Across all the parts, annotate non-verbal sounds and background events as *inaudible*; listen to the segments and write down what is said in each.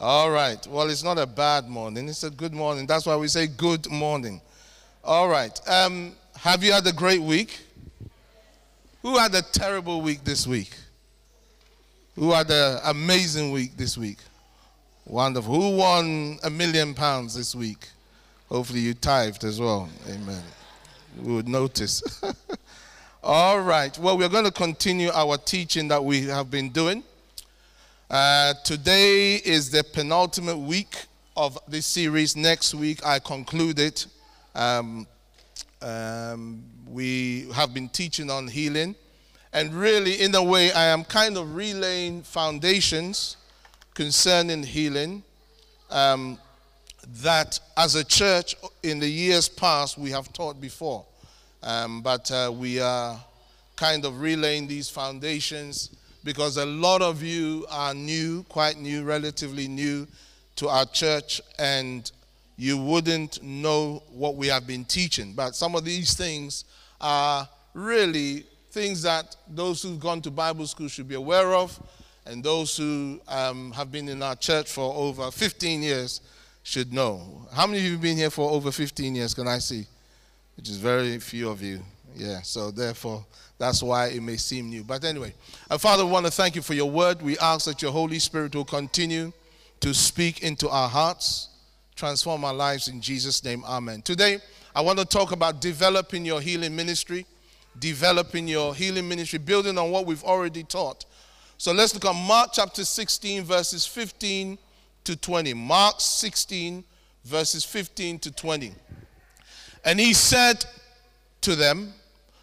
All right. Well, it's not a bad morning. It's a good morning. That's why we say good morning. All right. Um, have you had a great week? Who had a terrible week this week? Who had an amazing week this week? Wonderful. Who won a million pounds this week? Hopefully you tithed as well. Amen. We would notice. *laughs* All right. Well, we're going to continue our teaching that we have been doing. Uh, today is the penultimate week of this series. Next week, I conclude it. Um, um, we have been teaching on healing. And really, in a way, I am kind of relaying foundations concerning healing um, that as a church in the years past we have taught before. Um, but uh, we are kind of relaying these foundations because a lot of you are new, quite new, relatively new to our church, and you wouldn't know what we have been teaching. But some of these things are really things that those who've gone to Bible school should be aware of, and those who um, have been in our church for over 15 years should know. How many of you have been here for over 15 years? Can I see? Which is very few of you. Yeah, so therefore, that's why it may seem new. But anyway, Father, we want to thank you for your word. We ask that your Holy Spirit will continue to speak into our hearts, transform our lives in Jesus' name. Amen. Today, I want to talk about developing your healing ministry, developing your healing ministry, building on what we've already taught. So let's look at Mark chapter 16, verses 15 to 20. Mark 16, verses 15 to 20. And he said to them,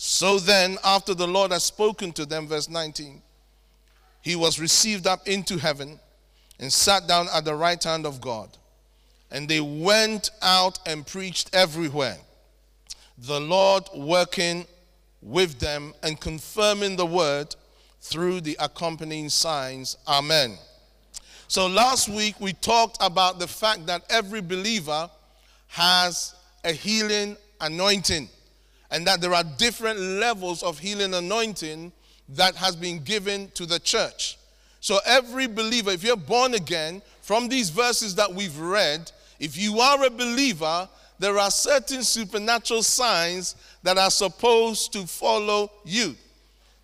So then, after the Lord had spoken to them, verse 19, he was received up into heaven and sat down at the right hand of God. And they went out and preached everywhere, the Lord working with them and confirming the word through the accompanying signs. Amen. So last week we talked about the fact that every believer has a healing anointing and that there are different levels of healing anointing that has been given to the church. So every believer, if you're born again, from these verses that we've read, if you are a believer, there are certain supernatural signs that are supposed to follow you.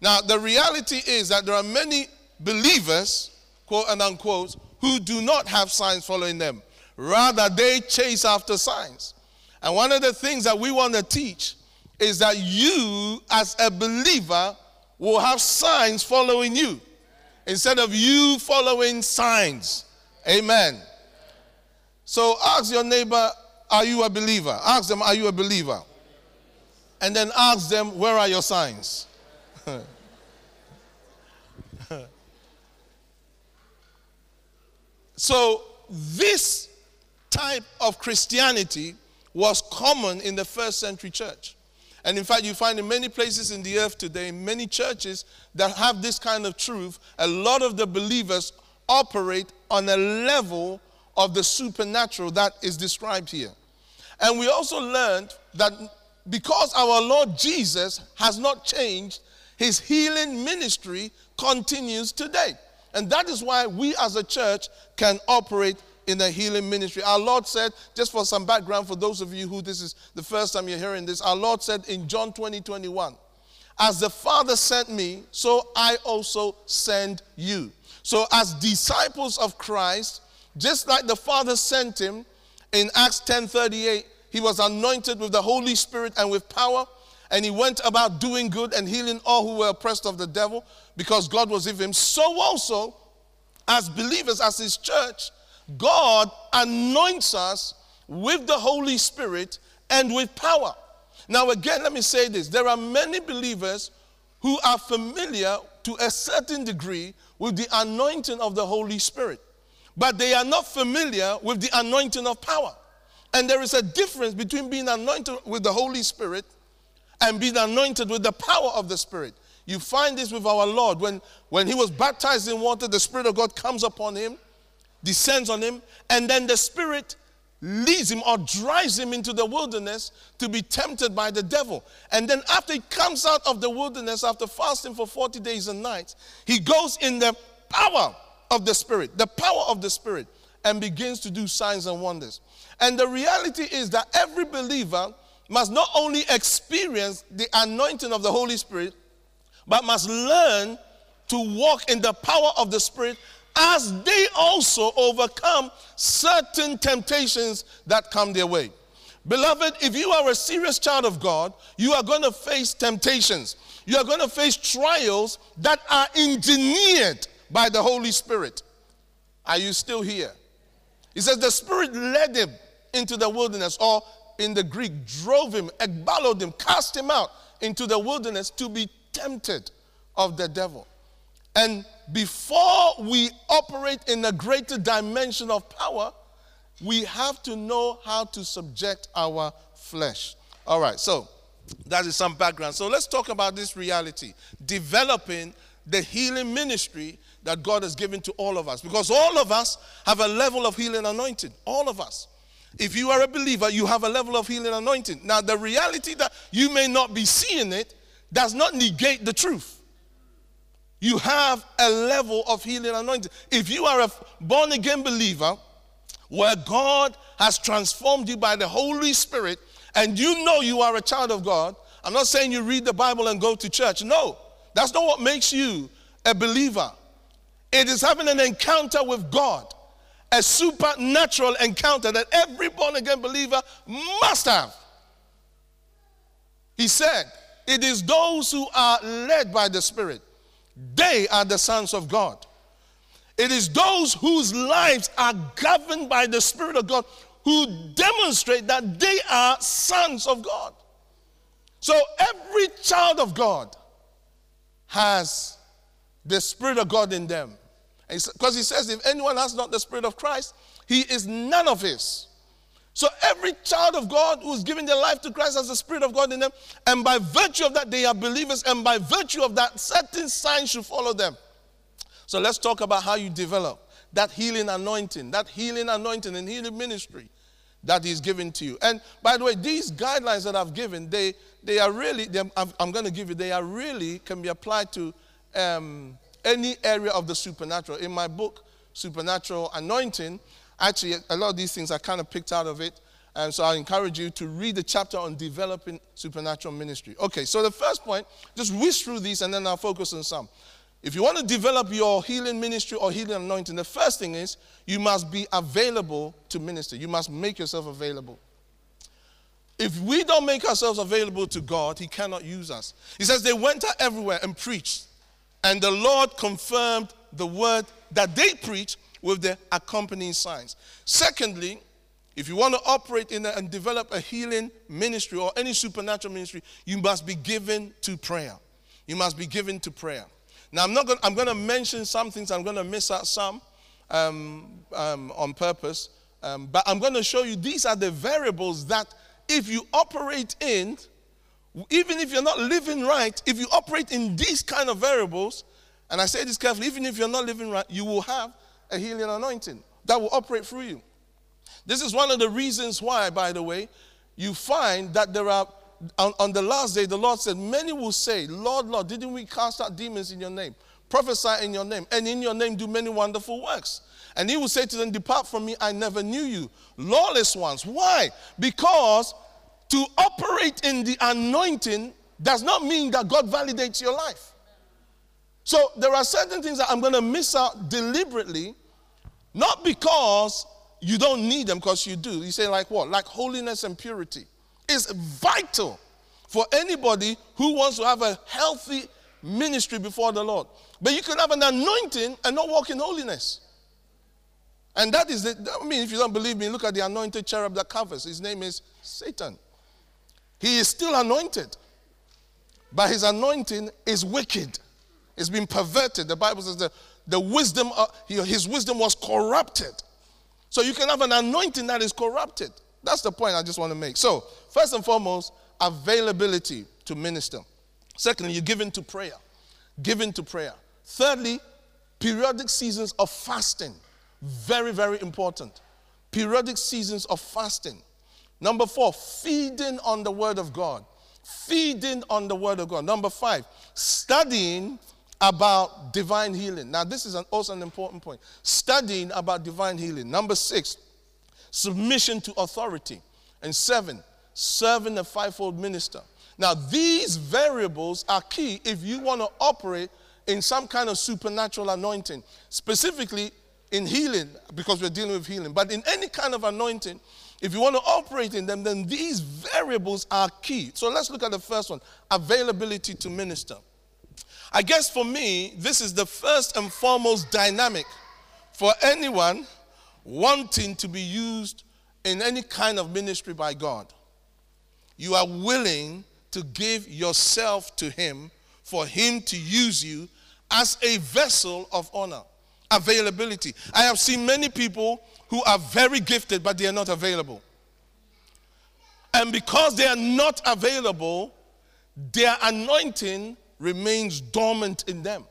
Now, the reality is that there are many believers, quote and unquote, who do not have signs following them. Rather, they chase after signs. And one of the things that we want to teach is that you, as a believer, will have signs following you instead of you following signs. Amen. So ask your neighbor, Are you a believer? Ask them, Are you a believer? And then ask them, Where are your signs? *laughs* so, this type of Christianity was common in the first century church. And in fact, you find in many places in the earth today, many churches that have this kind of truth, a lot of the believers operate on a level of the supernatural that is described here. And we also learned that because our Lord Jesus has not changed, his healing ministry continues today. And that is why we as a church can operate in the healing ministry. Our Lord said, just for some background for those of you who this is the first time you're hearing this, our Lord said in John 20, 21, as the Father sent me, so I also send you. So, as disciples of Christ, just like the Father sent him in Acts 10 38, he was anointed with the Holy Spirit and with power, and he went about doing good and healing all who were oppressed of the devil because God was with him. So, also, as believers, as his church, God anoints us with the Holy Spirit and with power. Now, again, let me say this there are many believers who are familiar to a certain degree with the anointing of the Holy Spirit. but they are not familiar with the anointing of power. And there is a difference between being anointed with the Holy Spirit and being anointed with the power of the Spirit. You find this with our Lord. When, when he was baptized in water, the Spirit of God comes upon him, descends on him, and then the Spirit leads him or drives him into the wilderness to be tempted by the devil. And then after he comes out of the wilderness after fasting for 40 days and nights, he goes in the power of the Spirit, the power of the Spirit, and begins to do signs and wonders. And the reality is that every believer must not only experience the anointing of the Holy Spirit, but must learn to walk in the power of the Spirit as they also overcome certain temptations that come their way. Beloved, if you are a serious child of God, you are going to face temptations. You are going to face trials that are engineered by the Holy Spirit. Are you still here? He says the Spirit led him into the wilderness, or in the Greek, drove him, ekballowed him, cast him out into the wilderness to be tempted of the devil. And before we operate in a greater dimension of power, we have to know how to subject our flesh. All right, so that is some background. So let's talk about this reality developing the healing ministry that God has given to all of us. Because all of us have a level of healing anointing. All of us. If you are a believer, you have a level of healing anointing. Now, the reality that you may not be seeing it does not negate the truth. You have a level of healing anointing. If you are a born again believer where God has transformed you by the Holy Spirit and you know you are a child of God, I'm not saying you read the Bible and go to church. No, that's not what makes you a believer. It is having an encounter with God, a supernatural encounter that every born again believer must have. He said, it is those who are led by the Spirit. They are the sons of God. It is those whose lives are governed by the Spirit of God who demonstrate that they are sons of God. So every child of God has the Spirit of God in them. Because he says, if anyone has not the Spirit of Christ, he is none of his. So every child of God who is giving their life to Christ has the Spirit of God in them, and by virtue of that, they are believers, and by virtue of that, certain signs should follow them. So let's talk about how you develop that healing anointing, that healing anointing and healing ministry that is given to you. And by the way, these guidelines that I've given, they, they are really, I'm going to give you, they are really, can be applied to um, any area of the supernatural. In my book, Supernatural Anointing, Actually, a lot of these things I kind of picked out of it. And so I encourage you to read the chapter on developing supernatural ministry. Okay, so the first point, just whisk through these and then I'll focus on some. If you want to develop your healing ministry or healing anointing, the first thing is you must be available to minister. You must make yourself available. If we don't make ourselves available to God, He cannot use us. He says they went out everywhere and preached, and the Lord confirmed the word that they preached with the accompanying signs. Secondly, if you want to operate in and develop a healing ministry or any supernatural ministry, you must be given to prayer. You must be given to prayer. Now, I'm not going. I'm going to mention some things. I'm going to miss out some um, um, on purpose, um, but I'm going to show you these are the variables that, if you operate in, even if you're not living right, if you operate in these kind of variables, and I say this carefully, even if you're not living right, you will have a healing anointing that will operate through you. This is one of the reasons why, by the way, you find that there are, on, on, the last day, the Lord said, Many will say, Lord, Lord, didn't we cast out demons in your name, prophesy in your name, and in your name do many wonderful works? And he will say to them, Depart from me, I never knew you. Lawless ones. Why? Because to operate in the anointing does not mean that God validates your life. So there are certain things that I'm going to miss out deliberately, not because you don't need them, because you do. You say, like what? Like holiness and purity. is vital for anybody who wants to have a healthy ministry before the Lord. But you can have an anointing and not walk in holiness. And that is the, I mean, if you don't believe me, look at the anointed cherub that covers. His name is Satan. He is still anointed, but his anointing is wicked. It's been perverted. The Bible says that the wisdom, uh, his wisdom was corrupted. So you can have an anointing that is corrupted. That's the point I just want to make. So, first and foremost, availability to minister. Secondly, you give into prayer. Give into prayer. Thirdly, periodic seasons of fasting. Very, very important. Periodic seasons of fasting. Number four, feeding on the Word of God. Feeding on the Word of God. Number five, studying about divine healing. Now, this is an, also an important point. Studying about divine healing. Number six, submission to authority. And seven, serving a fivefold minister. Now, these variables are key if you want to operate in some kind of supernatural anointing, specifically in healing, because we're dealing with healing. But in any kind of anointing, if you want to operate in them, then these variables are key. So let's look at the first one availability to minister. I guess for me, this is the first and foremost dynamic for anyone wanting to be used in any kind of ministry by God. You are willing to give yourself to Him for Him to use you as a vessel of honor. Availability. I have seen many people who are very gifted, but they are not available. And because they are not available, their anointing remains dormant in them.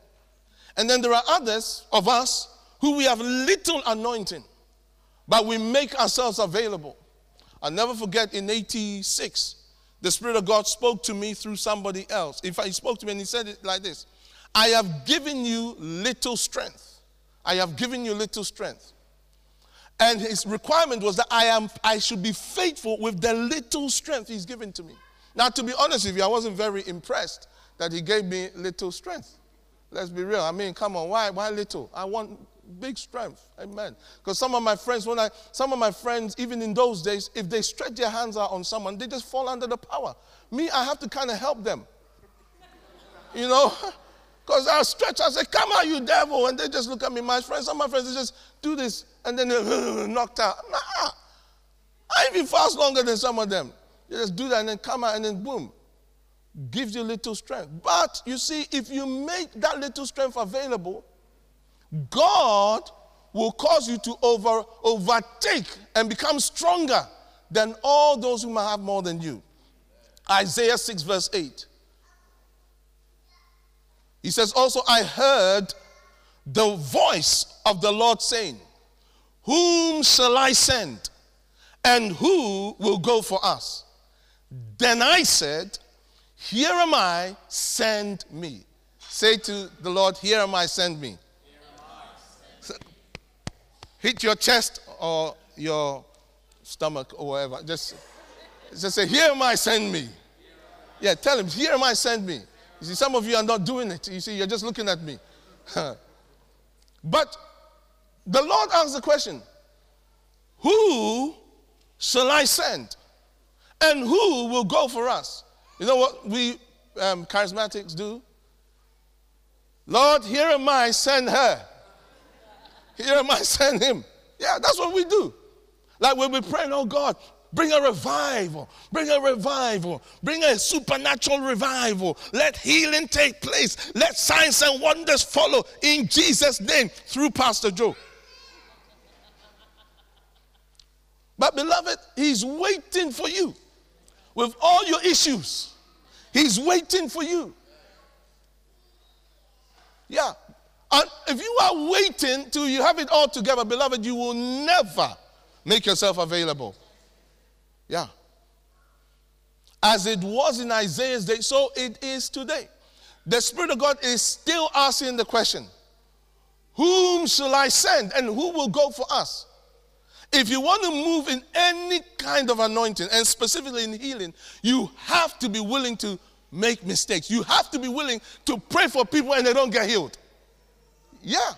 And then there are others of us who we have little anointing, but we make ourselves available. I'll never forget in 86, the Spirit of God spoke to me through somebody else. In fact, He spoke to me and He said it like this I have given you little strength. I have given you little strength. And his requirement was that I am I should be faithful with the little strength he's given to me. Now, to be honest with you, I wasn't very impressed that he gave me little strength. Let's be real. I mean, come on, why, why little? I want big strength. Amen. Because some of my friends, when I some of my friends, even in those days, if they stretch their hands out on someone, they just fall under the power. Me, I have to kind of help them. You know? *laughs* Because I'll stretch, I say, Come on, you devil. And they just look at me. My friends, some of my friends, they just do this and then they're *laughs* knocked out. Nah. I even fast longer than some of them. You just do that and then come out and then boom gives you little strength. But you see, if you make that little strength available, God will cause you to over, overtake and become stronger than all those who might have more than you. Isaiah 6, verse 8. He says, Also, I heard the voice of the Lord saying, Whom shall I send? And who will go for us? Then I said, here am I, send me. Say to the Lord, Here am I, send me. Hit your chest or your stomach or whatever. Just, just say, Here am I, send me. Yeah, tell him, Here am I, send me. You see, some of you are not doing it. You see, you're just looking at me. *laughs* but the Lord asks the question Who shall I send? And who will go for us? You know what we um, charismatics do? Lord, here am I, send her. Here am I, *laughs* send him. Yeah, that's what we do. Like when we pray, oh God, bring a revival, bring a revival, bring a supernatural revival. Let healing take place. Let signs and wonders follow in Jesus' name through Pastor Joe. But, beloved, he's waiting for you with all your issues. He's waiting for you. Yeah. And if you are waiting till you have it all together, beloved, you will never make yourself available. Yeah. As it was in Isaiah's day, so it is today. The Spirit of God is still asking the question Whom shall I send and who will go for us? If you want to move in any kind of anointing, and specifically in healing, you have to be willing to make mistakes. You have to be willing to pray for people and they don't get healed. Yeah.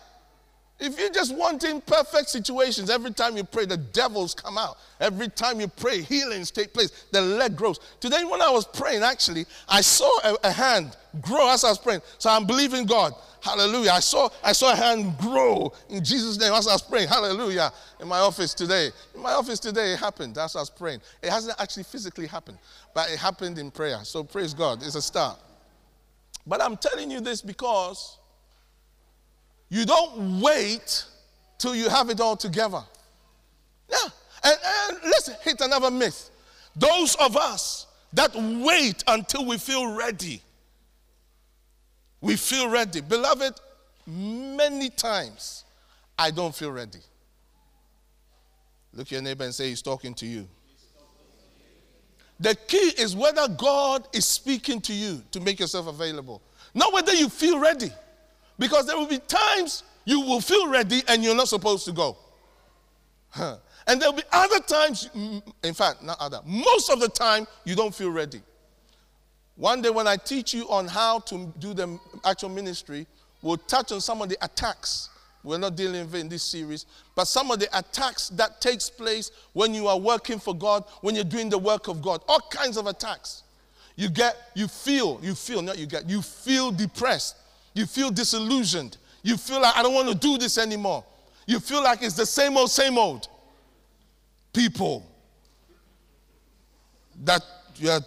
If you're just wanting perfect situations, every time you pray, the devils come out. Every time you pray, healings take place. The leg grows. Today, when I was praying, actually, I saw a, a hand grow as I was praying. So I'm believing God. Hallelujah. I saw, I saw a hand grow in Jesus' name as I was praying. Hallelujah. In my office today. In my office today, it happened as I was praying. It hasn't actually physically happened, but it happened in prayer. So praise God. It's a start. But I'm telling you this because You don't wait till you have it all together. Yeah. And, and let's hit another myth. Those of us that wait until we feel ready, we feel ready. Beloved, many times I don't feel ready. Look your neighbor and say, He's talking to you. The key is whether God is speaking to you to make yourself available, not whether you feel ready. Because there will be times you will feel ready and you're not supposed to go. Huh. And there'll be other times, mm, in fact, not other, most of the time, you don't feel ready. One day, when I teach you on how to do the actual ministry, we'll touch on some of the attacks. We're not dealing with it in this series, but some of the attacks that takes place when you are working for God, when you're doing the work of God. All kinds of attacks. You get, you feel, you feel, not you get, you feel depressed. You feel disillusioned. You feel like I don't want to do this anymore. You feel like it's the same old, same old people that you are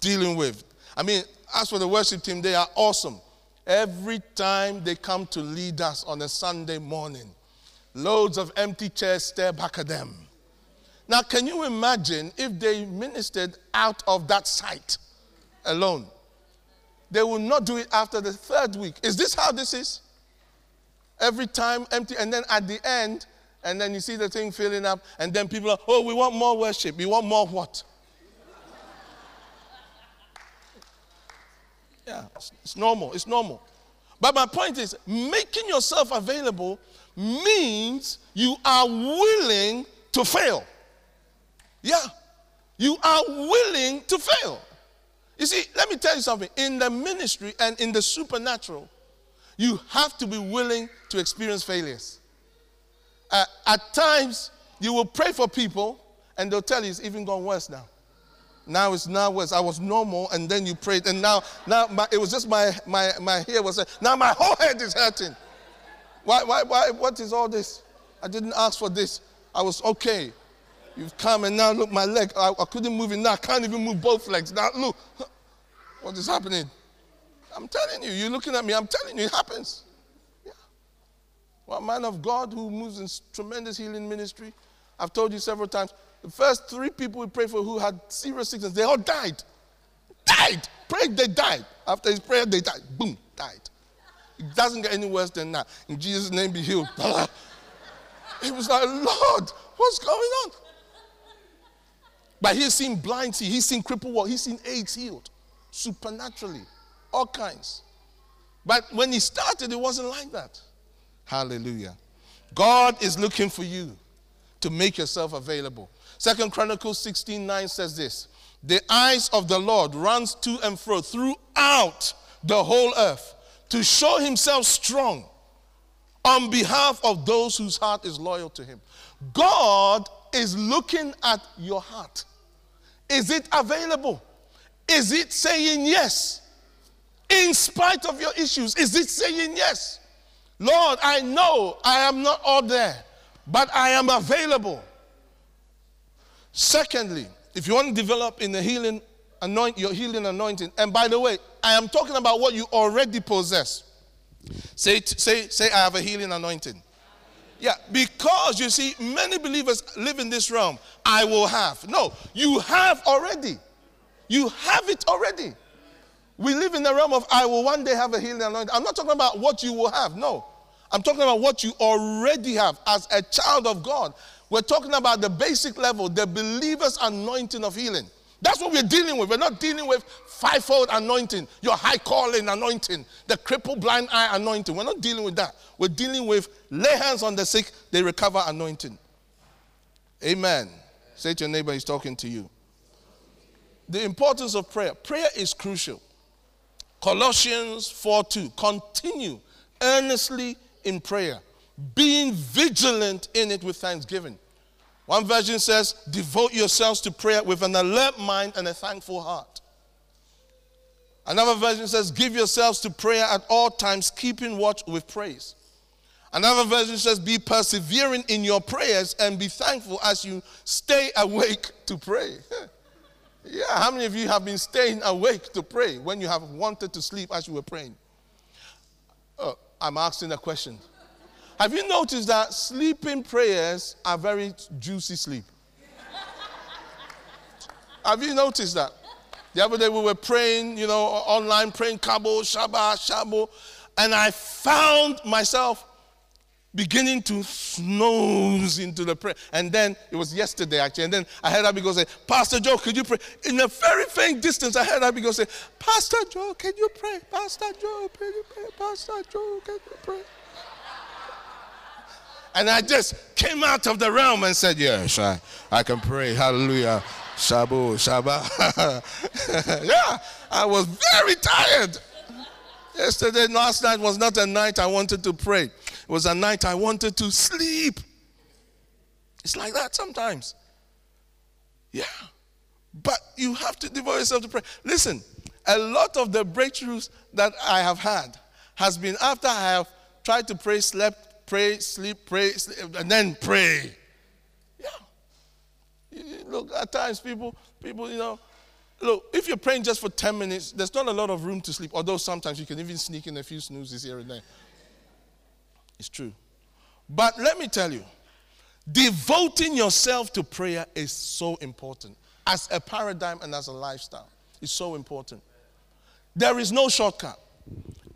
dealing with. I mean, as for the worship team, they are awesome. Every time they come to lead us on a Sunday morning, loads of empty chairs stare back at them. Now, can you imagine if they ministered out of that sight alone? They will not do it after the third week. Is this how this is? Every time empty, and then at the end, and then you see the thing filling up, and then people are, oh, we want more worship. We want more what? Yeah, it's, it's normal. It's normal. But my point is, making yourself available means you are willing to fail. Yeah, you are willing to fail. You see, let me tell you something. In the ministry and in the supernatural, you have to be willing to experience failures. Uh, at times, you will pray for people, and they'll tell you it's even gone worse now. Now it's now worse. I was normal, and then you prayed, and now, now my, it was just my, my, my hair was, now my whole head is hurting. Why, why, why, what is all this? I didn't ask for this. I was okay. You've come and now look, my leg, I, I couldn't move it now. I can't even move both legs. Now look, *laughs* what is happening? I'm telling you, you're looking at me, I'm telling you, it happens. Yeah. Well, man of God who moves in tremendous healing ministry, I've told you several times, the first three people we prayed for who had serious sickness, they all died. Died. Prayed, they died. After his prayer, they died. Boom, died. It doesn't get any worse than that. In Jesus' name, be healed. *laughs* It was like, Lord, what's going on? But he's seen blind see, he's seen crippled walk, he's seen AIDS healed supernaturally, all kinds. But when he started, it wasn't like that. Hallelujah. God is looking for you to make yourself available. Second Chronicles 16 9 says this The eyes of the Lord runs to and fro throughout the whole earth to show himself strong on behalf of those whose heart is loyal to him. God is looking at your heart. Is it available? Is it saying yes? In spite of your issues, is it saying yes? Lord, I know I am not all there, but I am available. Secondly, if you want to develop in the healing anoint your healing anointing, and by the way, I am talking about what you already possess. Say, say, say, I have a healing anointing. Yeah, because you see, many believers live in this realm. I will have. No, you have already. You have it already. We live in the realm of I will one day have a healing anointing. I'm not talking about what you will have. No. I'm talking about what you already have as a child of God. We're talking about the basic level, the believer's anointing of healing. That's what we're dealing with. We're not dealing with fivefold anointing, your high calling anointing, the crippled blind eye anointing. We're not dealing with that. We're dealing with lay hands on the sick, they recover anointing. Amen. Say to your neighbor, he's talking to you. The importance of prayer. Prayer is crucial. Colossians 4 2. Continue earnestly in prayer, being vigilant in it with thanksgiving. One version says, devote yourselves to prayer with an alert mind and a thankful heart. Another version says, give yourselves to prayer at all times, keeping watch with praise. Another version says, be persevering in your prayers and be thankful as you stay awake to pray. *laughs* yeah, how many of you have been staying awake to pray when you have wanted to sleep as you were praying? Oh, I'm asking a question. Have you noticed that sleeping prayers are very juicy sleep? Have you noticed that? The other day we were praying, you know, online, praying Kabo, Shaba, Shabo, and I found myself beginning to snooze into the prayer. And then it was yesterday actually. And then I heard Abigail say, Pastor Joe, could you pray? In a very faint distance, I heard Abigail say, Pastor Joe, can you pray? Pastor Joe, can you pray? Pastor Joe, can you pray? And I just came out of the realm and said, Yes, I, I can pray. Hallelujah. Shabu, Shaba. *laughs* yeah, I was very tired. Yesterday, last night was not a night I wanted to pray. It was a night I wanted to sleep. It's like that sometimes. Yeah. But you have to devote yourself to pray. Listen, a lot of the breakthroughs that I have had has been after I have tried to pray, slept, pray, sleep, pray, sleep, and then pray. Yeah. Look, at times people, people, you know, Look, if you're praying just for 10 minutes, there's not a lot of room to sleep, although sometimes you can even sneak in a few snoozes here and there. It's true. But let me tell you, devoting yourself to prayer is so important as a paradigm and as a lifestyle. It's so important. There is no shortcut.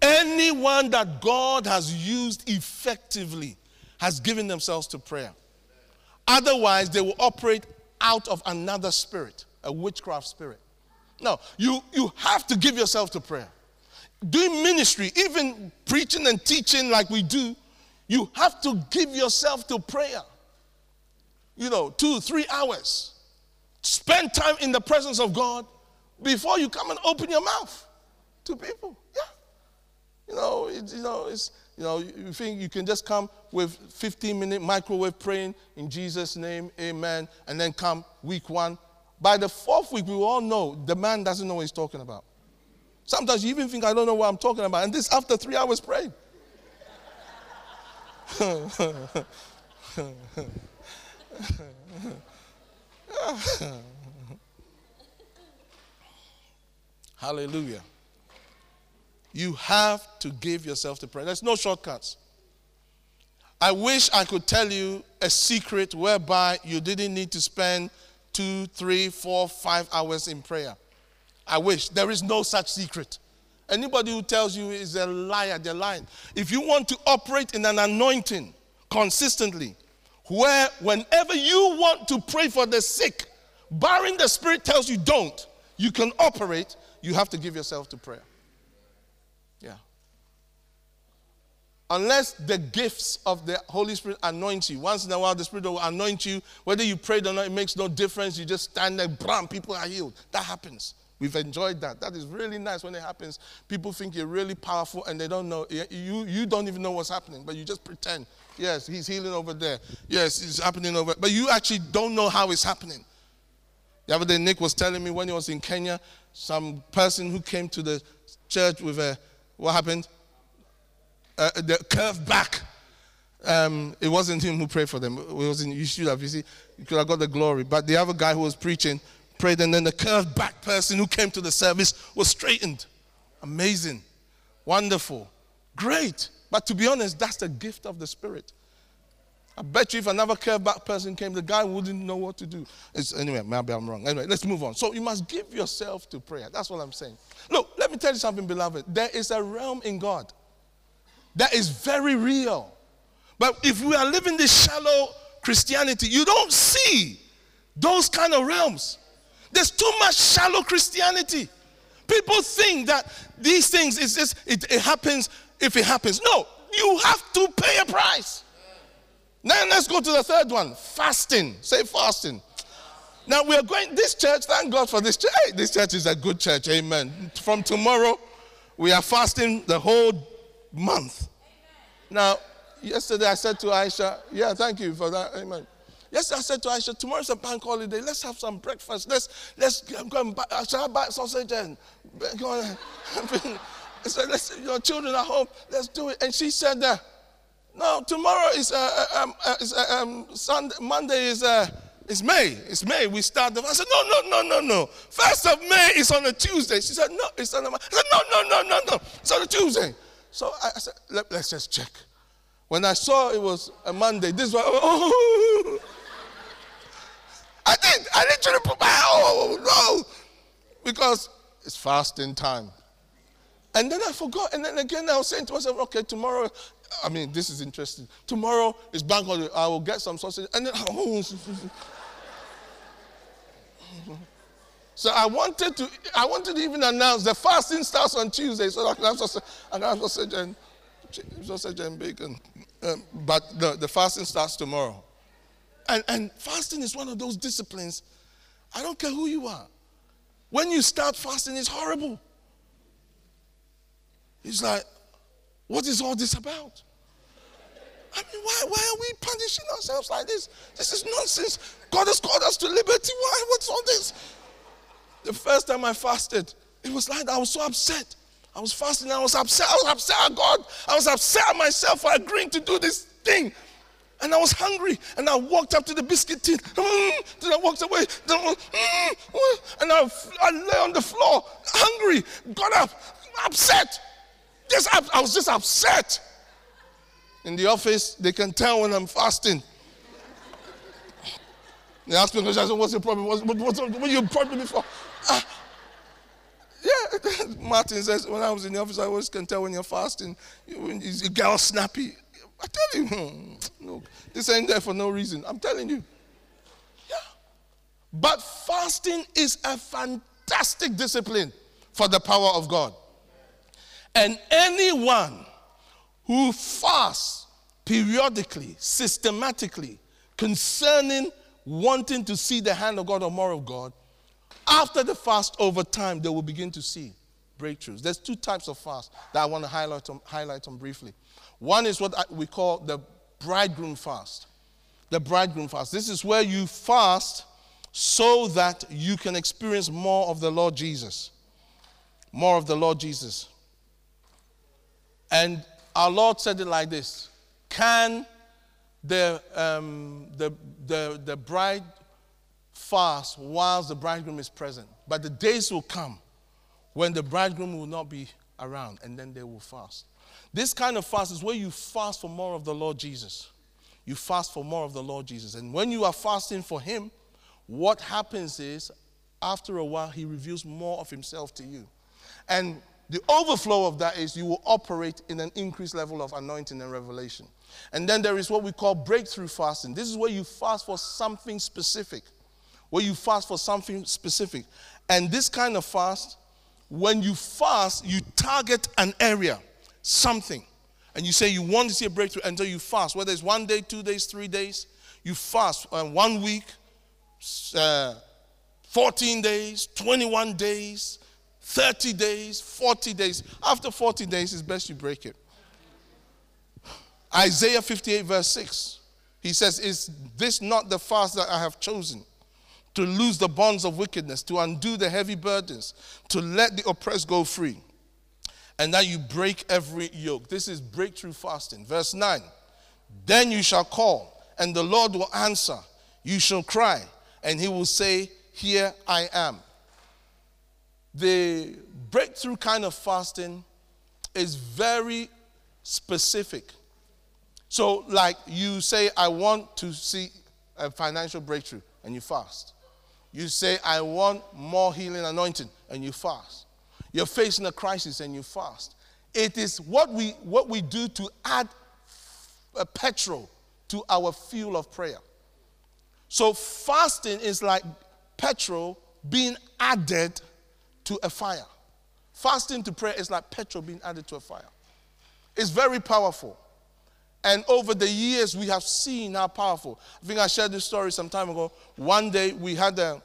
Anyone that God has used effectively has given themselves to prayer. Otherwise, they will operate out of another spirit, a witchcraft spirit. No, you, you have to give yourself to prayer. Doing ministry, even preaching and teaching like we do, you have to give yourself to prayer. You know, two, three hours. Spend time in the presence of God before you come and open your mouth to people. Yeah. You know, it, you know, it's, you know, you think you can just come with 15 minute microwave praying in Jesus' name, amen, and then come week one, by the fourth week, we all know the man doesn't know what he's talking about. Sometimes you even think, I don't know what I'm talking about. And this after three hours praying. *laughs* Hallelujah. You have to give yourself to prayer. There's no shortcuts. I wish I could tell you a secret whereby you didn't need to spend two, three, four, five hours in prayer. I wish. There is no such secret. Anybody who tells you is a liar, they're lying. If you want to operate in an anointing consistently, where whenever you want to pray for the sick, barring the Spirit tells you don't, you can operate, you have to give yourself to prayer. Unless the gifts of the Holy Spirit anoint you. Once in a while, the Spirit will anoint you. Whether you prayed or not, it makes no difference. You just stand there, bam, people are healed. That happens. We've enjoyed that. That is really nice when it happens. People think you're really powerful and they don't know. You, you don't even know what's happening, but you just pretend. Yes, he's healing over there. Yes, it's happening over But you actually don't know how it's happening. The other day, Nick was telling me when he was in Kenya, some person who came to the church with a, what happened? Uh, the curved back. Um, it wasn't him who prayed for them. It wasn't you should have, you see, you could have got the glory. But the other guy who was preaching prayed, and then the curved back person who came to the service was straightened. Amazing. Wonderful. Great. But to be honest, that's the gift of the Spirit. I bet you if another curved back person came, the guy wouldn't know what to do. It's, anyway, maybe I'm wrong. Anyway, let's move on. So you must give yourself to prayer. That's what I'm saying. Look, let me tell you something, beloved. There is a realm in God that is very real. But if we are living this shallow Christianity, you don't see those kind of realms. There's too much shallow Christianity. People think that these things is just it, it happens if it happens. No, you have to pay a price. Now let's go to the third one. Fasting. Say fasting. Now we are going, this church, thank God for this church. Hey, this church is a good church, amen. From tomorrow, we are fasting the whole month. Now, yesterday I said to Aisha, yeah, thank you for that. Amen. Yesterday I said to Aisha, tomorrow's a bank holiday. Let's have some breakfast. Let's let's go and buy, shall I buy sausage and go and, *laughs* so let's, your children are home. Let's do it. And she said, uh, no, tomorrow is, uh, uh um, uh, is uh, um, Sunday, Monday is, uh, is May. It's May. We start. The, I said, no, no, no, no, no. First of May is on a Tuesday. She said, no, it's on a. I said, no, no, no, no, no. It's on a Tuesday. So I, said, Let, us just check. When I saw it was a Monday, this was, oh, *laughs* I did. I literally put my, oh, no, because it's fasting time. And then I forgot. And then again, I was saying to myself, okay, tomorrow, I mean, this is interesting. Tomorrow is bank holiday. I will get some sausage. And then, oh, *laughs* so I wanted to, I wanted to even announce the fasting starts on Tuesday, so I can have sausage, I can have sausage and sausage and bacon. Um, but the, the fasting starts tomorrow. And, and fasting is one of those disciplines. I don't care who you are. When you start fasting, it's horrible. It's like, what is all this about? I mean, why, why are we punishing ourselves like this? This is nonsense. God has called us to liberty. Why? What's all this? The first time I fasted, it was like I was so upset. I was fasting, I was upset. I was upset at God. I was upset at myself for agreeing to do this thing. And I was hungry. And I walked up to the biscuit tin. Mm, then I walked away. Then, mm, mm, and I, I lay on the floor, hungry. Got up, upset. Just, I was just upset. In the office, they can tell when I'm fasting. They ask me, what's your problem? What's, what's, what your problem before? Ah, yeah, *laughs* Martin says, when I was in the office, I always can tell when you're fasting. You, you get all snappy. I tell you, hmm, no, this ain't there for no reason. I'm telling you. Yeah. But fasting is a fantastic discipline for the power of God. And anyone who fasts periodically, systematically, concerning wanting to see the hand of God or more of God, after the fast, over time, they will begin to see breakthroughs. There's two types of fast that I want to highlight on, highlight on briefly. One is what we call the bridegroom fast. The bridegroom fast. This is where you fast so that you can experience more of the Lord Jesus. More of the Lord Jesus. And our Lord said it like this Can the, um, the, the, the bride fast whilst the bridegroom is present? But the days will come when the bridegroom will not be around, and then they will fast. This kind of fast is where you fast for more of the Lord Jesus. You fast for more of the Lord Jesus. And when you are fasting for Him, what happens is, after a while, He reveals more of Himself to you. And the overflow of that is you will operate in an increased level of anointing and revelation. And then there is what we call breakthrough fasting. This is where you fast for something specific. Where you fast for something specific. And this kind of fast, when you fast, you target an area something, and you say you want to see a breakthrough until you fast, whether it's one day, two days, three days, you fast uh, one week, uh, 14 days, 21 days, 30 days, 40 days. After 40 days, it's best you break it. Isaiah 58, verse 6. He says, Is this not the fast that I have chosen? To loose the bonds of wickedness, to undo the heavy burdens, to let the oppressed go free and that you break every yoke. This is breakthrough fasting. Verse 9 Then you shall call, and the Lord will answer. You shall cry, and he will say, Here I am. The breakthrough kind of fasting is very specific. So, like you say, I want to see a financial breakthrough, and you fast. You say, I want more healing anointing, and you fast. You're facing a crisis and you fast. It is what we, what we do to add petrol to our fuel of prayer. So fasting is like petrol being added to a fire. Fasting to prayer is like petrol being added to a fire. It's very powerful. And over the years, we have seen how powerful. I think I shared this story some time ago. One day, we had a,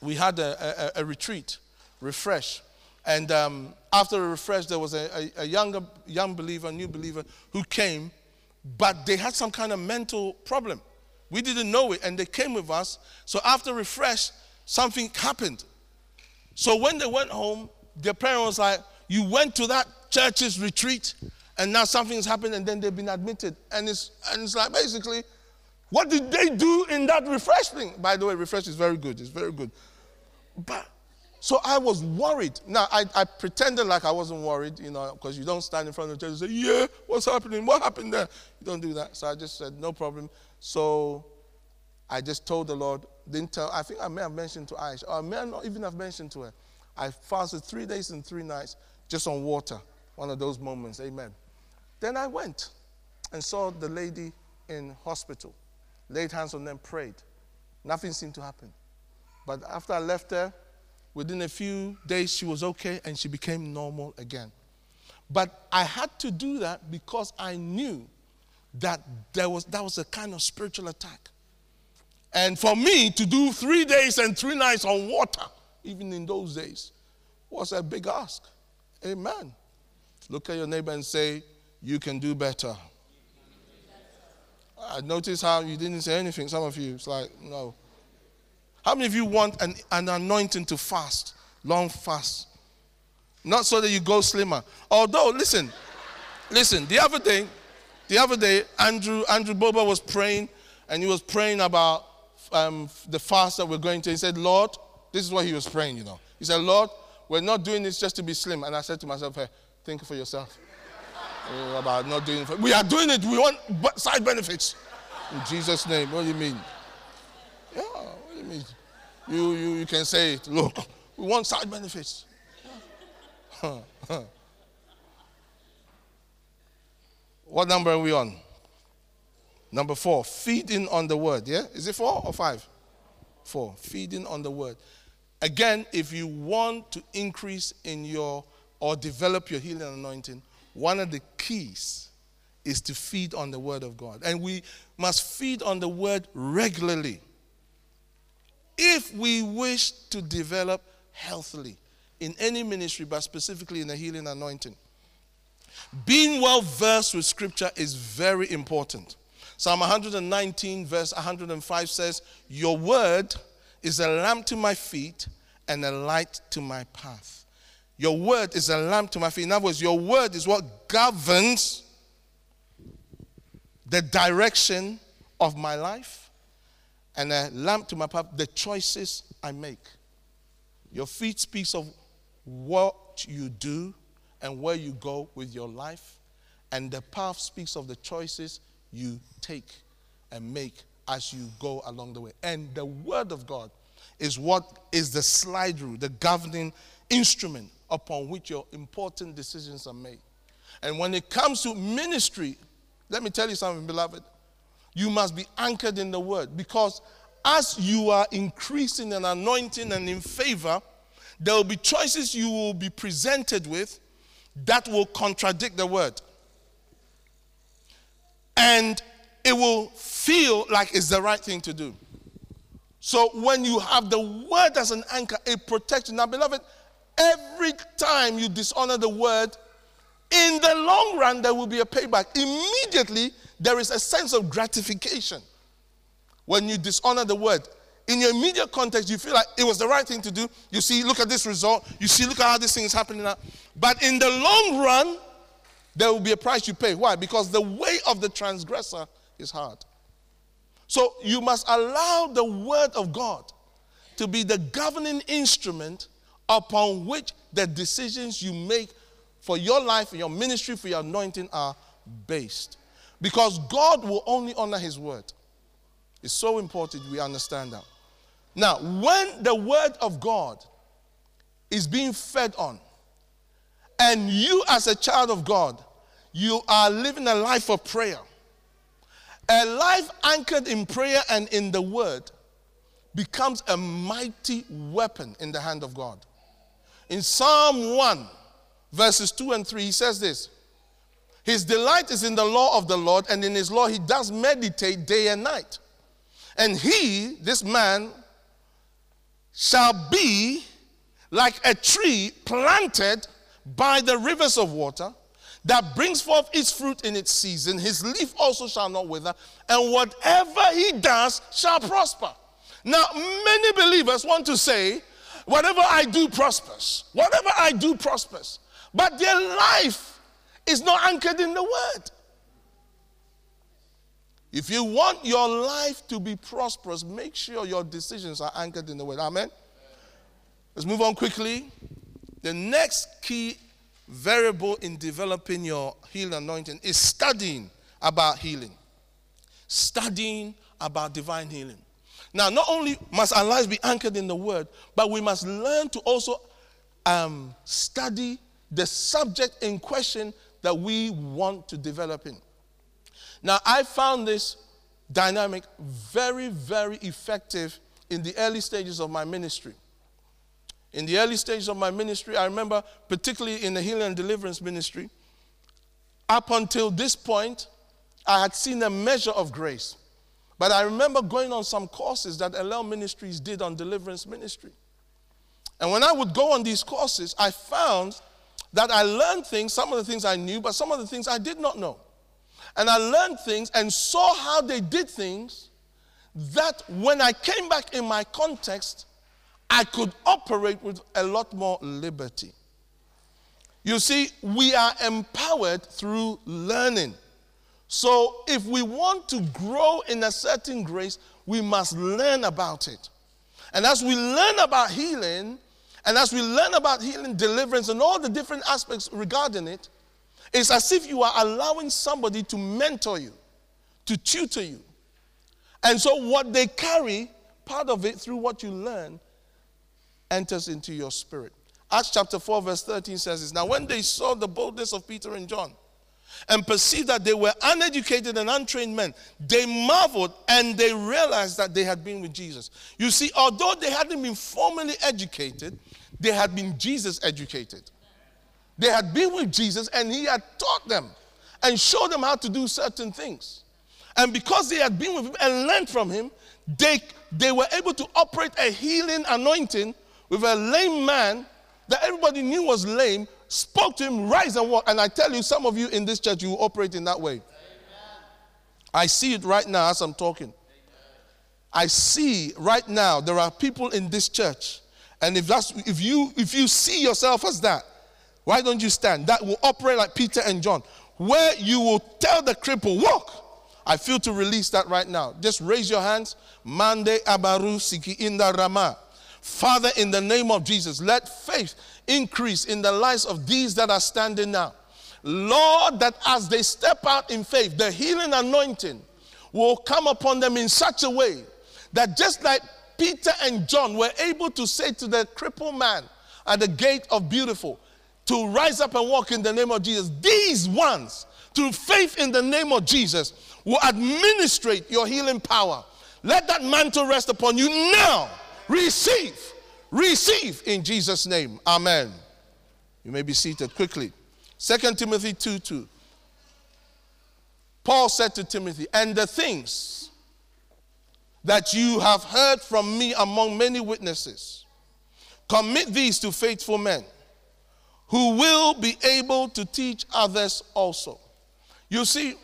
we had a, a, a retreat, refresh. And um, after the refresh, there was a, a, a younger, young believer, new believer, who came, but they had some kind of mental problem. We didn't know it, and they came with us. So after refresh, something happened. So when they went home, their parents was like, You went to that church's retreat, and now something's happened, and then they've been admitted. And it's, and it's like basically, what did they do in that refresh thing? By the way, refresh is very good. It's very good. But So I was worried. Now, I, I pretended like I wasn't worried, you know, because you don't stand in front of the church and say, Yeah, what's happening? What happened there? You don't do that. So I just said, No problem. So I just told the Lord, didn't tell, I think I may have mentioned to Aisha, or I may not even have mentioned to her. I fasted three days and three nights just on water. One of those moments, amen. Then I went and saw the lady in hospital, laid hands on them, prayed. Nothing seemed to happen. But after I left there, Within a few days, she was okay and she became normal again. But I had to do that because I knew that there was, that was a kind of spiritual attack. And for me to do three days and three nights on water, even in those days, was a big ask. Amen. Look at your neighbor and say, You can do better. I noticed how you didn't say anything. Some of you, it's like, no. How many of you want an, an anointing to fast, long fast? Not so that you go slimmer. Although, listen, listen, the other day, the other day, Andrew, Andrew Boba was praying, and he was praying about um, the fast that we're going to. He said, Lord, this is what he was praying, you know. He said, Lord, we're not doing this just to be slim. And I said to myself, hey, think for yourself. *laughs* about not doing it. We are doing it. We want side benefits. In Jesus' name. What do you mean? Yeah. I mean, you, you, you can say, it. look, *laughs* we want side benefits. *laughs* what number are we on? Number four, feeding on the word. Yeah? Is it four or five? Four, feeding on the word. Again, if you want to increase in your or develop your healing anointing, one of the keys is to feed on the word of God. And we must feed on the word regularly if we wish to develop healthily in any ministry, but specifically in the healing anointing. Being well versed with scripture is very important. Psalm 119, verse 105 says, Your word is a lamp to my feet and a light to my path. Your word is a lamp to my feet. In other words, your word is what governs the direction of my life and a lamp to my path, the choices I make. Your feet speaks of what you do and where you go with your life, and the path speaks of the choices you take and make as you go along the way. And the word of God is what is the slide rule, the governing instrument upon which your important decisions are made. And when it comes to ministry, let me tell you something, beloved. You must be anchored in the word because as you are increasing in anointing and in favor, there will be choices you will be presented with that will contradict the word. And it will feel like it's the right thing to do. So when you have the word as an anchor, it protects you. Now, beloved, every time you dishonor the word, in the long run, there will be a payback. Immediately, there is a sense of gratification when you dishonor the word. In your immediate context, you feel like it was the right thing to do. You see, look at this result. You see, look at how this thing is happening now. But in the long run, there will be a price you pay. Why? Because the way of the transgressor is hard. So you must allow the word of God to be the governing instrument upon which the decisions you make for your life, for your ministry, for your anointing are based. Because God will only honor his word. It's so important we understand that. Now, when the word of God is being fed on, and you as a child of God, you are living a life of prayer. A life anchored in prayer and in the word becomes a mighty weapon in the hand of God. In Psalm 1, verses 2 and 3, he says this His delight is in the law of the Lord, and in his law he does meditate day and night. And he, this man, shall be like a tree planted by the rivers of water that brings forth its fruit in its season. His leaf also shall not wither, and whatever he does shall prosper. Now, many believers want to say, whatever I do prospers. Whatever I do prospers. But their life is not anchored in the word. If you want your life to be prosperous, make sure your decisions are anchored in the word. Amen. Let's move on quickly. The next key variable in developing your healing anointing is studying about healing. Studying about divine healing. Now, not only must our lives be anchored in the word, but we must learn to also um, study the subject in question that we want to develop in. Now, I found this dynamic very, very effective in the early stages of my ministry. In the early stages of my ministry, I remember, particularly in the healing and deliverance ministry, up until this point, I had seen a measure of grace. But I remember going on some courses that Ellel Ministries did on deliverance ministry. And when I would go on these courses, I found that I learned things, some of the things I knew, but some of the things I did not know. And I learned things and saw how they did things that when I came back in my context, I could operate with a lot more liberty. You see, we are empowered through learning. So, if we want to grow in a certain grace, we must learn about it. And as we learn about healing, and as we learn about healing, deliverance, and all the different aspects regarding it, it's as if you are allowing somebody to mentor you, to tutor you. And so, what they carry, part of it through what you learn, enters into your spirit. Acts chapter 4, verse 13 says this Now, when they saw the boldness of Peter and John and perceived that they were uneducated and untrained men, they marveled and they realized that they had been with Jesus. You see, although they hadn't been formally educated, they had been Jesus educated. They had been with Jesus and he had taught them and showed them how to do certain things. And because they had been with him and learned from him, they, they were able to operate a healing anointing with a lame man that everybody knew was lame, spoke to him, rise and walk. And I tell you, some of you in this church, you will operate in that way. Amen. I see it right now as I'm talking. Amen. I see right now there are people in this church, and if that's if you if you see yourself as that, why don't you stand? That will operate like Peter and John, where you will tell the cripple, walk. I feel to release that right now. Just raise your hands. Mande abaru siki inda rama. Father, in the name of Jesus, let faith increase in the lives of these that are standing now. Lord, that as they step out in faith, the healing anointing will come upon them in such a way that just like Peter and John were able to say to the crippled man at the gate of beautiful, to rise up and walk in the name of Jesus. These ones, through faith in the name of Jesus, will administrate your healing power. Let that mantle rest upon you now. Receive. Receive in Jesus' name. Amen. You may be seated quickly. 2 Timothy 2 2. Paul said to Timothy, And the things that you have heard from me among many witnesses, commit these to faithful men who will be able to teach others also. You see,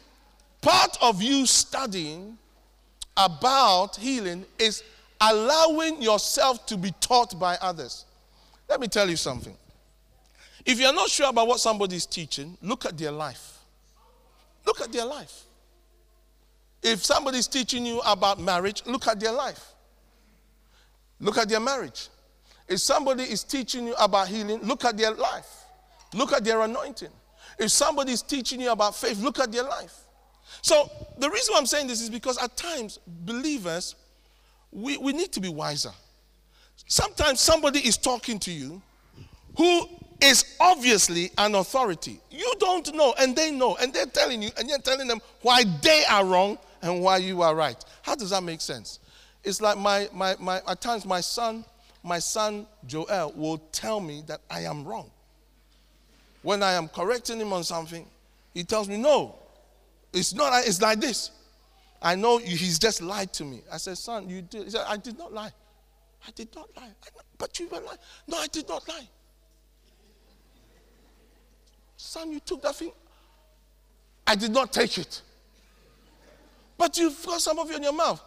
part of you studying about healing is allowing yourself to be taught by others. Let me tell you something. If you're not sure about what somebody is teaching, look at their life. Look at their life. If somebody is teaching you about marriage, look at their life. Look at their marriage. If somebody is teaching you about healing, look at their life. Look at their anointing. If somebody is teaching you about faith, look at their life. So, the reason why I'm saying this is because at times, believers, we, we need to be wiser. Sometimes somebody is talking to you who is obviously an authority. You don't know, and they know, and they're telling you, and you're telling them why they are wrong and why you are right. How does that make sense? It's like my, my, my at times my son, my son Joel will tell me that I am wrong. When I am correcting him on something, he tells me, No, it's not, it's like this. I know he's just lied to me. I said, Son, you did. He said, I did not lie. I did not lie. but you were lying. No, I did not lie. Son, you took that thing. I did not take it. But you've got some of it in your mouth.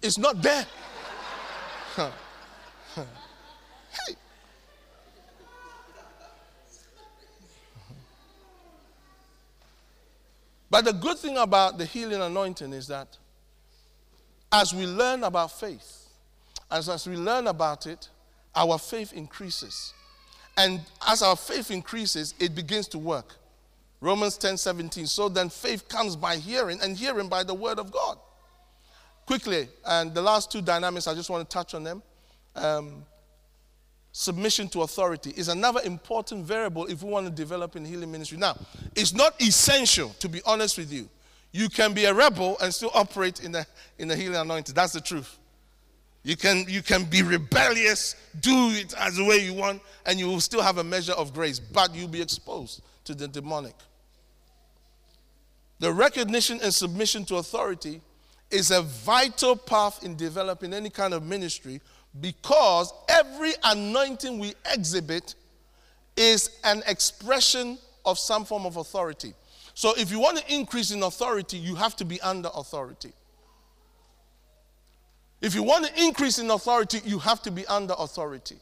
It's not there. *laughs* hey, But the good thing about the healing anointing is that as we learn about faith, as, as we learn about it, our faith increases. And as our faith increases, it begins to work. Romans 10 17. So then faith comes by hearing, and hearing by the word of God. Quickly, and the last two dynamics, I just want to touch on them. Um, submission to authority is another important variable if we want to develop in healing ministry. Now, it's not essential, to be honest with you. You can be a rebel and still operate in the, in the healing anointing. That's the truth. You can, you can be rebellious, do it as the way you want, and you will still have a measure of grace, but you'll be exposed to the demonic. The recognition and submission to authority is a vital path in developing any kind of ministry because every anointing we exhibit is an expression of some form of authority. So if you want to increase in authority, you have to be under authority. If you want to increase in authority, you have to be under authority.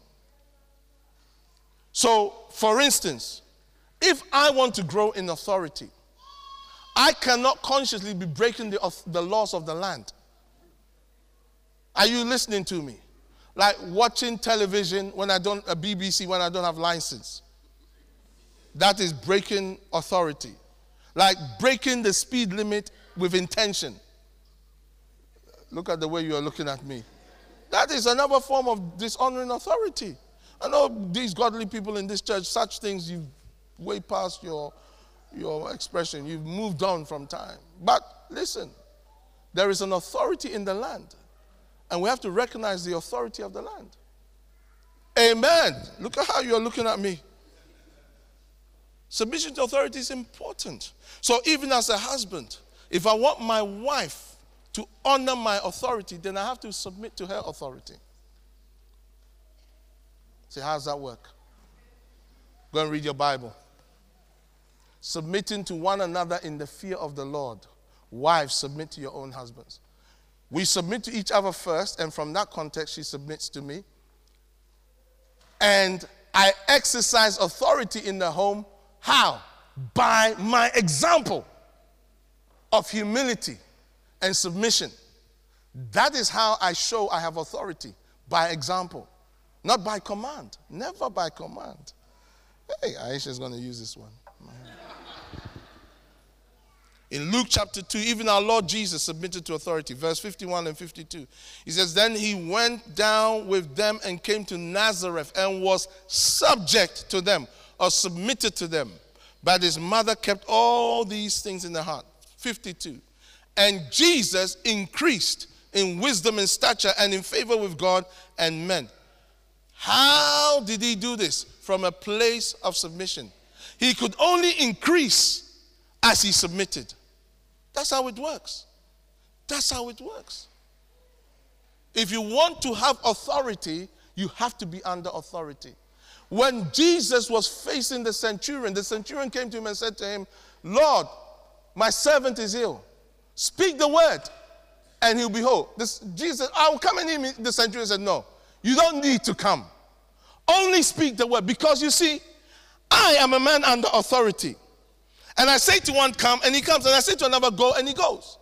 So, for instance, if I want to grow in authority, I cannot consciously be breaking the, the laws of the land. Are you listening to me? Like watching television when I don't, uh, a BBC when I don't have license. That is breaking authority. Like breaking the speed limit with intention. Look at the way you are looking at me. That is another form of dishonoring authority. I know these godly people in this church, such things you've way past your, your expression. You've moved on from time. But listen, there is an authority in the land, and we have to recognize the authority of the land. Amen. Look at how you're looking at me. Submission to authority is important. So, even as a husband, if I want my wife to honor my authority, then I have to submit to her authority. See, how does that work? Go and read your Bible. Submitting to one another in the fear of the Lord. Wives, submit to your own husbands. We submit to each other first, and from that context, she submits to me. And I exercise authority in the home. How? By my example of humility and submission. That is how I show I have authority by example, not by command. Never by command. Hey, Aisha is going to use this one. In Luke chapter 2, even our Lord Jesus submitted to authority. Verse 51 and 52. He says, Then he went down with them and came to Nazareth and was subject to them or submitted to them. But his mother kept all these things in her heart. 52. And Jesus increased in wisdom and stature and in favor with God and men. How did he do this? From a place of submission. He could only increase as he submitted. That's how it works. That's how it works. If you want to have authority, you have to be under authority. When Jesus was facing the centurion, the centurion came to him and said to him, Lord, my servant is ill. Speak the word, and he'll be whole. This, Jesus, I'll come and me. The centurion said, No, you don't need to come. Only speak the word. Because you see, I am a man under authority. And I say to one, come, and he comes. And I say to another, go, and he goes.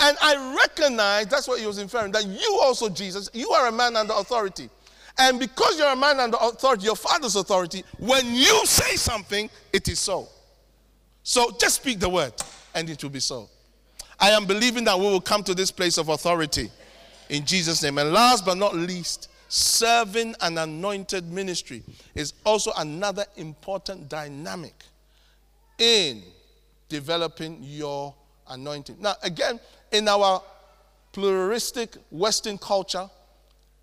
And I recognize, that's what he was inferring, that you also, Jesus, you are a man under authority. And because you're a man under authority, your father's authority, when you say something, it is so. So just speak the word, and it will be so. I am believing that we will come to this place of authority in Jesus' name. And last but not least, serving an anointed ministry is also another important dynamic in developing your anointing. Now, again, in our pluralistic Western culture,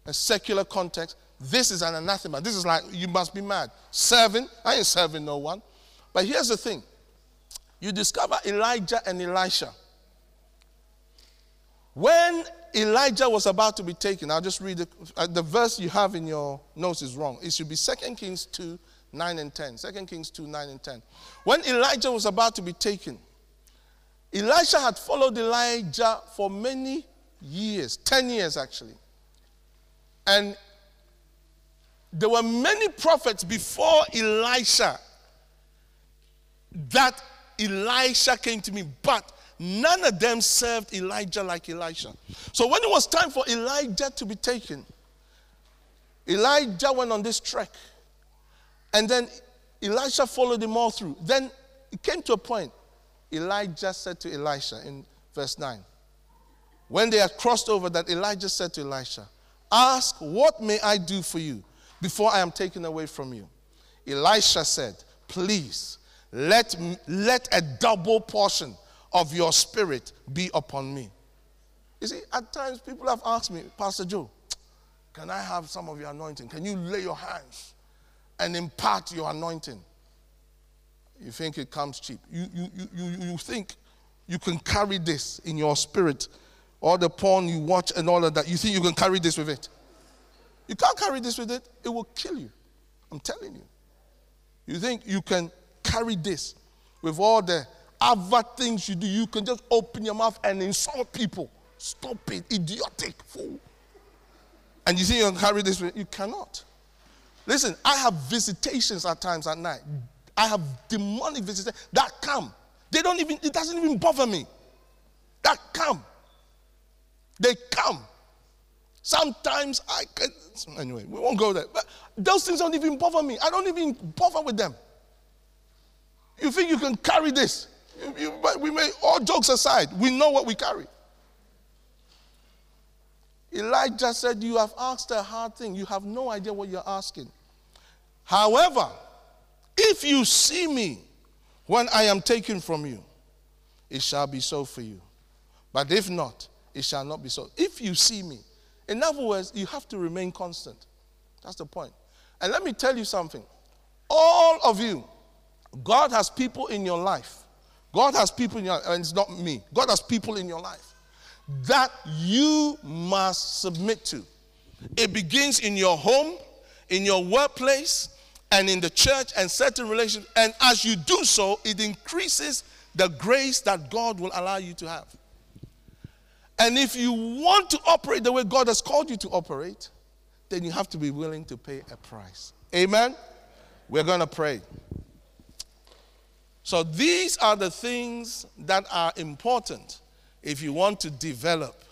a secular context, this is an anathema. This is like, you must be mad. Serving, I ain't serving no one. But here's the thing you discover Elijah and Elisha. When Elijah was about to be taken, I'll just read the, uh, the verse you have in your notes is wrong. It should be 2 Kings 2 9 and 10. 2 Kings 2 9 and 10. When Elijah was about to be taken, Elisha had followed Elijah for many years, 10 years actually. And there were many prophets before Elisha that Elisha came to me, but none of them served Elijah like Elisha. So when it was time for Elijah to be taken, Elijah went on this trek. And then Elisha followed him all through. Then it came to a point. Elijah said to Elisha in verse 9, when they had crossed over, that Elijah said to Elisha, Ask, what may I do for you before I am taken away from you? Elisha said, Please, let, let a double portion of your spirit be upon me. You see, at times people have asked me, Pastor Joe, can I have some of your anointing? Can you lay your hands and impart your anointing? You think it comes cheap. You, you, you, you, you think you can carry this in your spirit, all the porn you watch and all of that. You think you can carry this with it. You can't carry this with it, it will kill you. I'm telling you. You think you can carry this with all the other things you do. You can just open your mouth and insult people. Stop it, idiotic fool. And you think you can carry this with you cannot. Listen, I have visitations at times at night. I have demonic visitations that come. They don't even, it doesn't even bother me. That come. They come. Sometimes I can, anyway, we won't go there. But those things don't even bother me. I don't even bother with them. You think you can carry this? You, you, we may, all jokes aside, we know what we carry. Elijah said, You have asked a hard thing. You have no idea what you're asking. However, if you see me when I am taken from you, it shall be so for you. But if not, it shall not be so. If you see me, in other words, you have to remain constant. That's the point. And let me tell you something. All of you, God has people in your life. God has people in your life, and it's not me. God has people in your life that you must submit to. It begins in your home, in your workplace, and in the church and certain relations. And as you do so, it increases the grace that God will allow you to have. And if you want to operate the way God has called you to operate, then you have to be willing to pay a price. Amen? We're going to pray. So these are the things that are important if you want to develop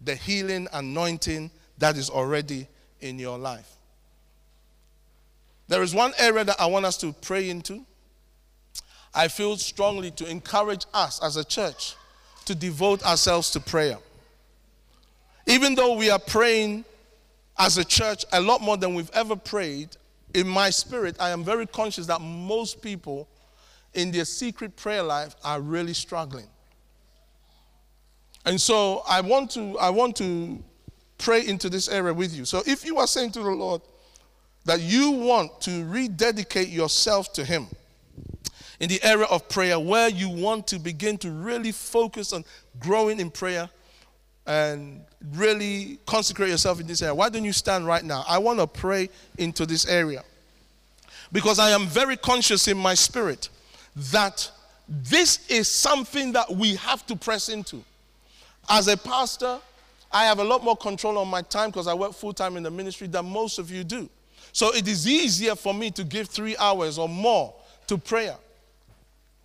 the healing anointing that is already in your life. There is one area that I want us to pray into. I feel strongly to encourage us as a church to devote ourselves to prayer. Even though we are praying as a church a lot more than we've ever prayed, in my spirit, I am very conscious that most people in their secret prayer life are really struggling. And so I want to I want to pray into this area with you. So if you are saying to the Lord that you want to rededicate yourself to him, in the area of prayer where you want to begin to really focus on growing in prayer and really consecrate yourself in this area, why don't you stand right now? I want to pray into this area because I am very conscious in my spirit that this is something that we have to press into. As a pastor, I have a lot more control on my time because I work full time in the ministry than most of you do. So it is easier for me to give three hours or more to prayer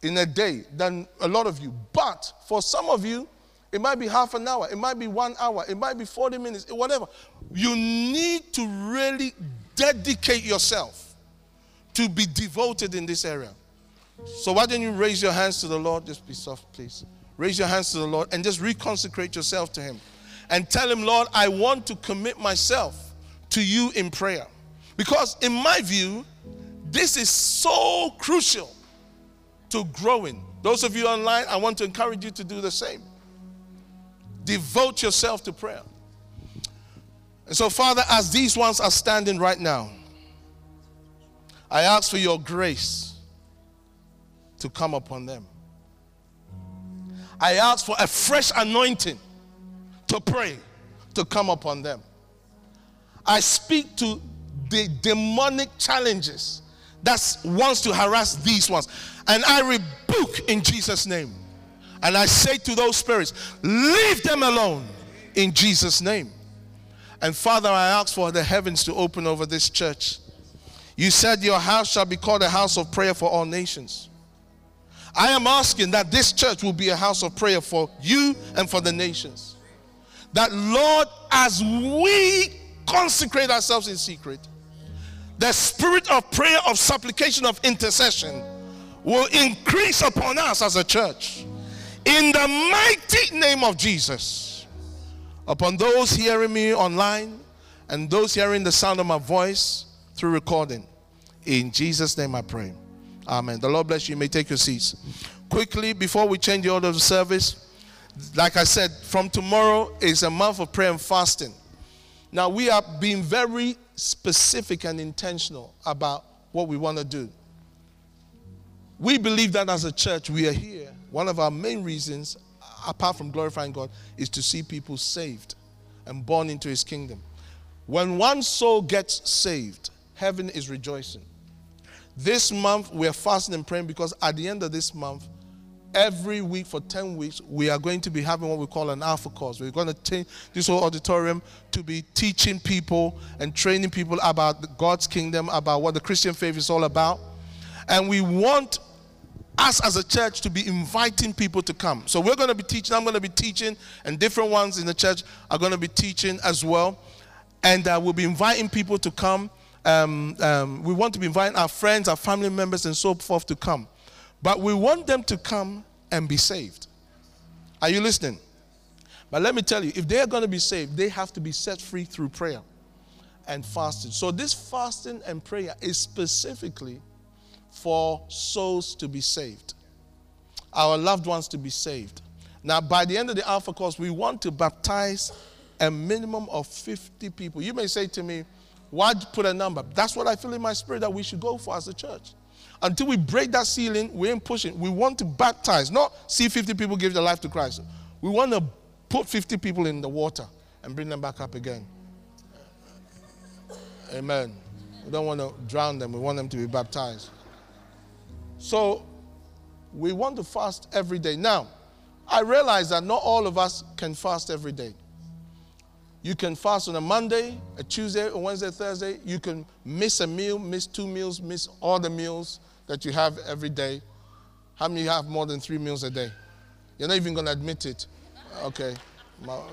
in a day than a lot of you. But for some of you, it might be half an hour, it might be one hour, it might be 40 minutes, whatever. You need to really dedicate yourself to be devoted in this area. So why don't you raise your hands to the Lord? Just be soft, please. Raise your hands to the Lord and just reconsecrate yourself to Him. And tell Him, Lord, I want to commit myself to you in prayer. Because in my view, this is so crucial to growing. Those of you online, I want to encourage you to do the same. Devote yourself to prayer. And so, Father, as these ones are standing right now, I ask for your grace to come upon them. I ask for a fresh anointing to pray to come upon them. I speak to the demonic challenges that wants to harass these ones. And I rebuke in Jesus' name. And I say to those spirits, leave them alone in Jesus' name. And Father, I ask for the heavens to open over this church. You said your house shall be called a house of prayer for all nations. I am asking that this church will be a house of prayer for you and for the nations. That, Lord, as we consecrate ourselves in secret, the spirit of prayer, of supplication, of intercession will increase upon us as a church. In the mighty name of Jesus. Upon those hearing me online and those hearing the sound of my voice through recording. In Jesus' name I pray. Amen. The Lord bless you. You may take your seats. Quickly, before we change the order of service, like I said, from tomorrow is a month of prayer and fasting. Now, we are being very specific and intentional about what we want to do. We believe that as a church, we are here. One of our main reasons, apart from glorifying God, is to see people saved and born into his kingdom. When one soul gets saved, heaven is rejoicing. This month, we are fasting and praying because at the end of this month, every week for 10 weeks, we are going to be having what we call an alpha course. We're going to take this whole auditorium to be teaching people and training people about God's kingdom, about what the Christian faith is all about. And we want us as a church to be inviting people to come. So we're going to be teaching, I'm going to be teaching, and different ones in the church are going to be teaching as well. And uh, we'll be inviting people to come um, um, we want to be inviting our friends, our family members, and so forth to come. But we want them to come and be saved. Are you listening? But let me tell you, if they are going to be saved, they have to be set free through prayer and fasting. So, this fasting and prayer is specifically for souls to be saved, our loved ones to be saved. Now, by the end of the Alpha course, we want to baptize a minimum of 50 people. You may say to me, why put a number? That's what I feel in my spirit that we should go for as a church. Until we break that ceiling, we ain't pushing. We want to baptize, not see 50 people give their life to Christ. We want to put 50 people in the water and bring them back up again. Amen. We don't want to drown them, we want them to be baptized. So, we want to fast every day. Now, I realize that not all of us can fast every day. You can fast on a Monday, a Tuesday, a Wednesday, Thursday. You can miss a meal, miss two meals, miss all the meals that you have every day. How many have more than three meals a day? You're not even going to admit it. Okay.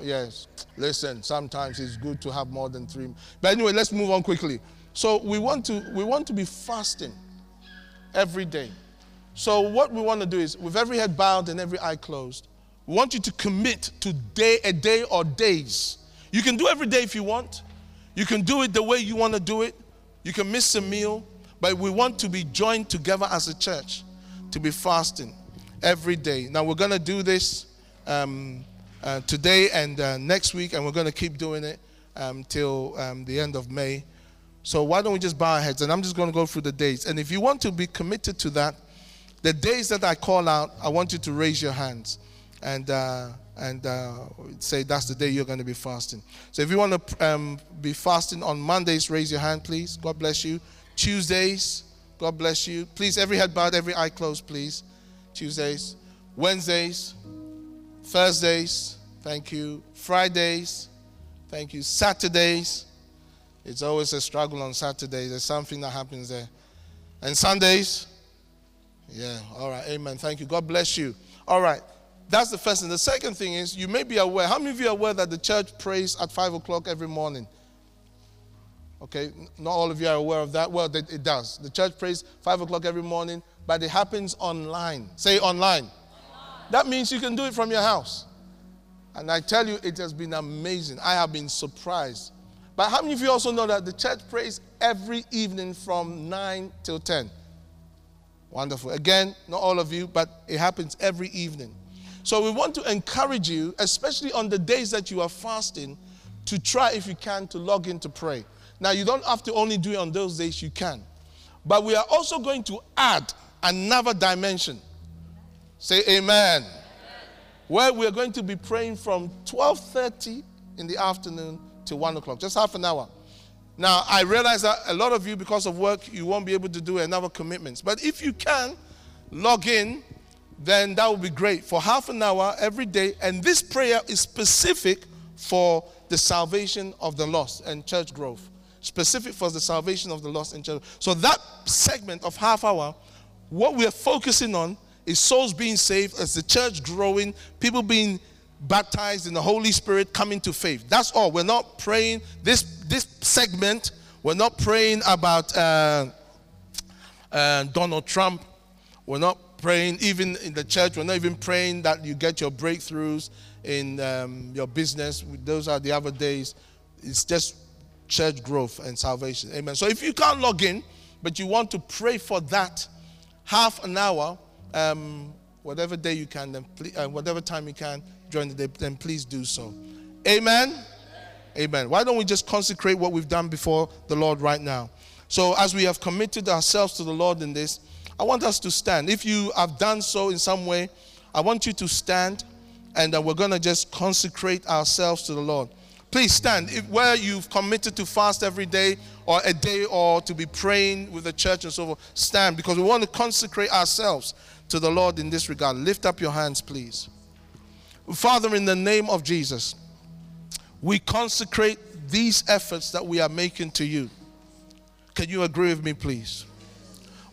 Yes. Listen, sometimes it's good to have more than three. But anyway, let's move on quickly. So we want to we want to be fasting every day. So what we want to do is with every head bowed and every eye closed, we want you to commit to day a day or days you can do every day if you want. You can do it the way you want to do it. You can miss a meal, but we want to be joined together as a church to be fasting every day. Now we're going to do this um, uh, today and uh, next week, and we're going to keep doing it um, till um, the end of May. So why don't we just bow our heads? And I'm just going to go through the dates. And if you want to be committed to that, the days that I call out, I want you to raise your hands. And uh, and uh, say that's the day you're going to be fasting. So if you want to um, be fasting on Mondays, raise your hand, please. God bless you. Tuesdays, God bless you. Please, every head bowed, every eye closed, please. Tuesdays, Wednesdays, Thursdays, thank you. Fridays, thank you. Saturdays, it's always a struggle on Saturdays. There's something that happens there. And Sundays, yeah, all right, amen. Thank you. God bless you. All right. That's the first thing. The second thing is you may be aware. How many of you are aware that the church prays at 5 o'clock every morning? Okay, not all of you are aware of that. Well, it does. The church prays 5 o'clock every morning, but it happens online. Say online. online. That means you can do it from your house. And I tell you, it has been amazing. I have been surprised. But how many of you also know that the church prays every evening from 9 till 10? Wonderful. Again, not all of you, but it happens every evening. So we want to encourage you, especially on the days that you are fasting, to try if you can to log in to pray. Now, you don't have to only do it on those days, you can. But we are also going to add another dimension. Say amen. amen. Where we are going to be praying from 12:30 in the afternoon to 1 o'clock, just half an hour. Now, I realize that a lot of you, because of work, you won't be able to do another commitments. But if you can, log in then that would be great for half an hour every day. And this prayer is specific for the salvation of the lost and church growth. Specific for the salvation of the lost and church. So that segment of half hour, what we're focusing on is souls being saved as the church growing, people being baptized in the Holy Spirit, coming to faith. That's all. We're not praying. This this segment. We're not praying about uh, uh, Donald Trump. We're not praying, even in the church, we're not even praying that you get your breakthroughs in um, your business. Those are the other days. It's just church growth and salvation. Amen. So if you can't log in, but you want to pray for that half an hour, um, whatever day you can, then please, uh, whatever time you can during the day, then please do so. Amen? Amen. Why don't we just consecrate what we've done before the Lord right now? So, as we have committed ourselves to the Lord in this, I want us to stand. If you have done so in some way, I want you to stand and uh, we're going to just consecrate ourselves to the Lord. Please stand. If, where you've committed to fast every day or a day or to be praying with the church and so forth, stand because we want to consecrate ourselves to the Lord in this regard. Lift up your hands, please. Father, in the name of Jesus, we consecrate these efforts that we are making to you. Can you agree with me, please?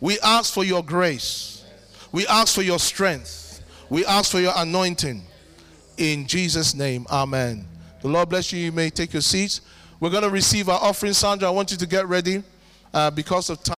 We ask for your grace. We ask for your strength. We ask for your anointing. In Jesus' name, amen. The Lord bless you. You may take your seats. We're going to receive our offering. Sandra, I want you to get ready uh, because of time.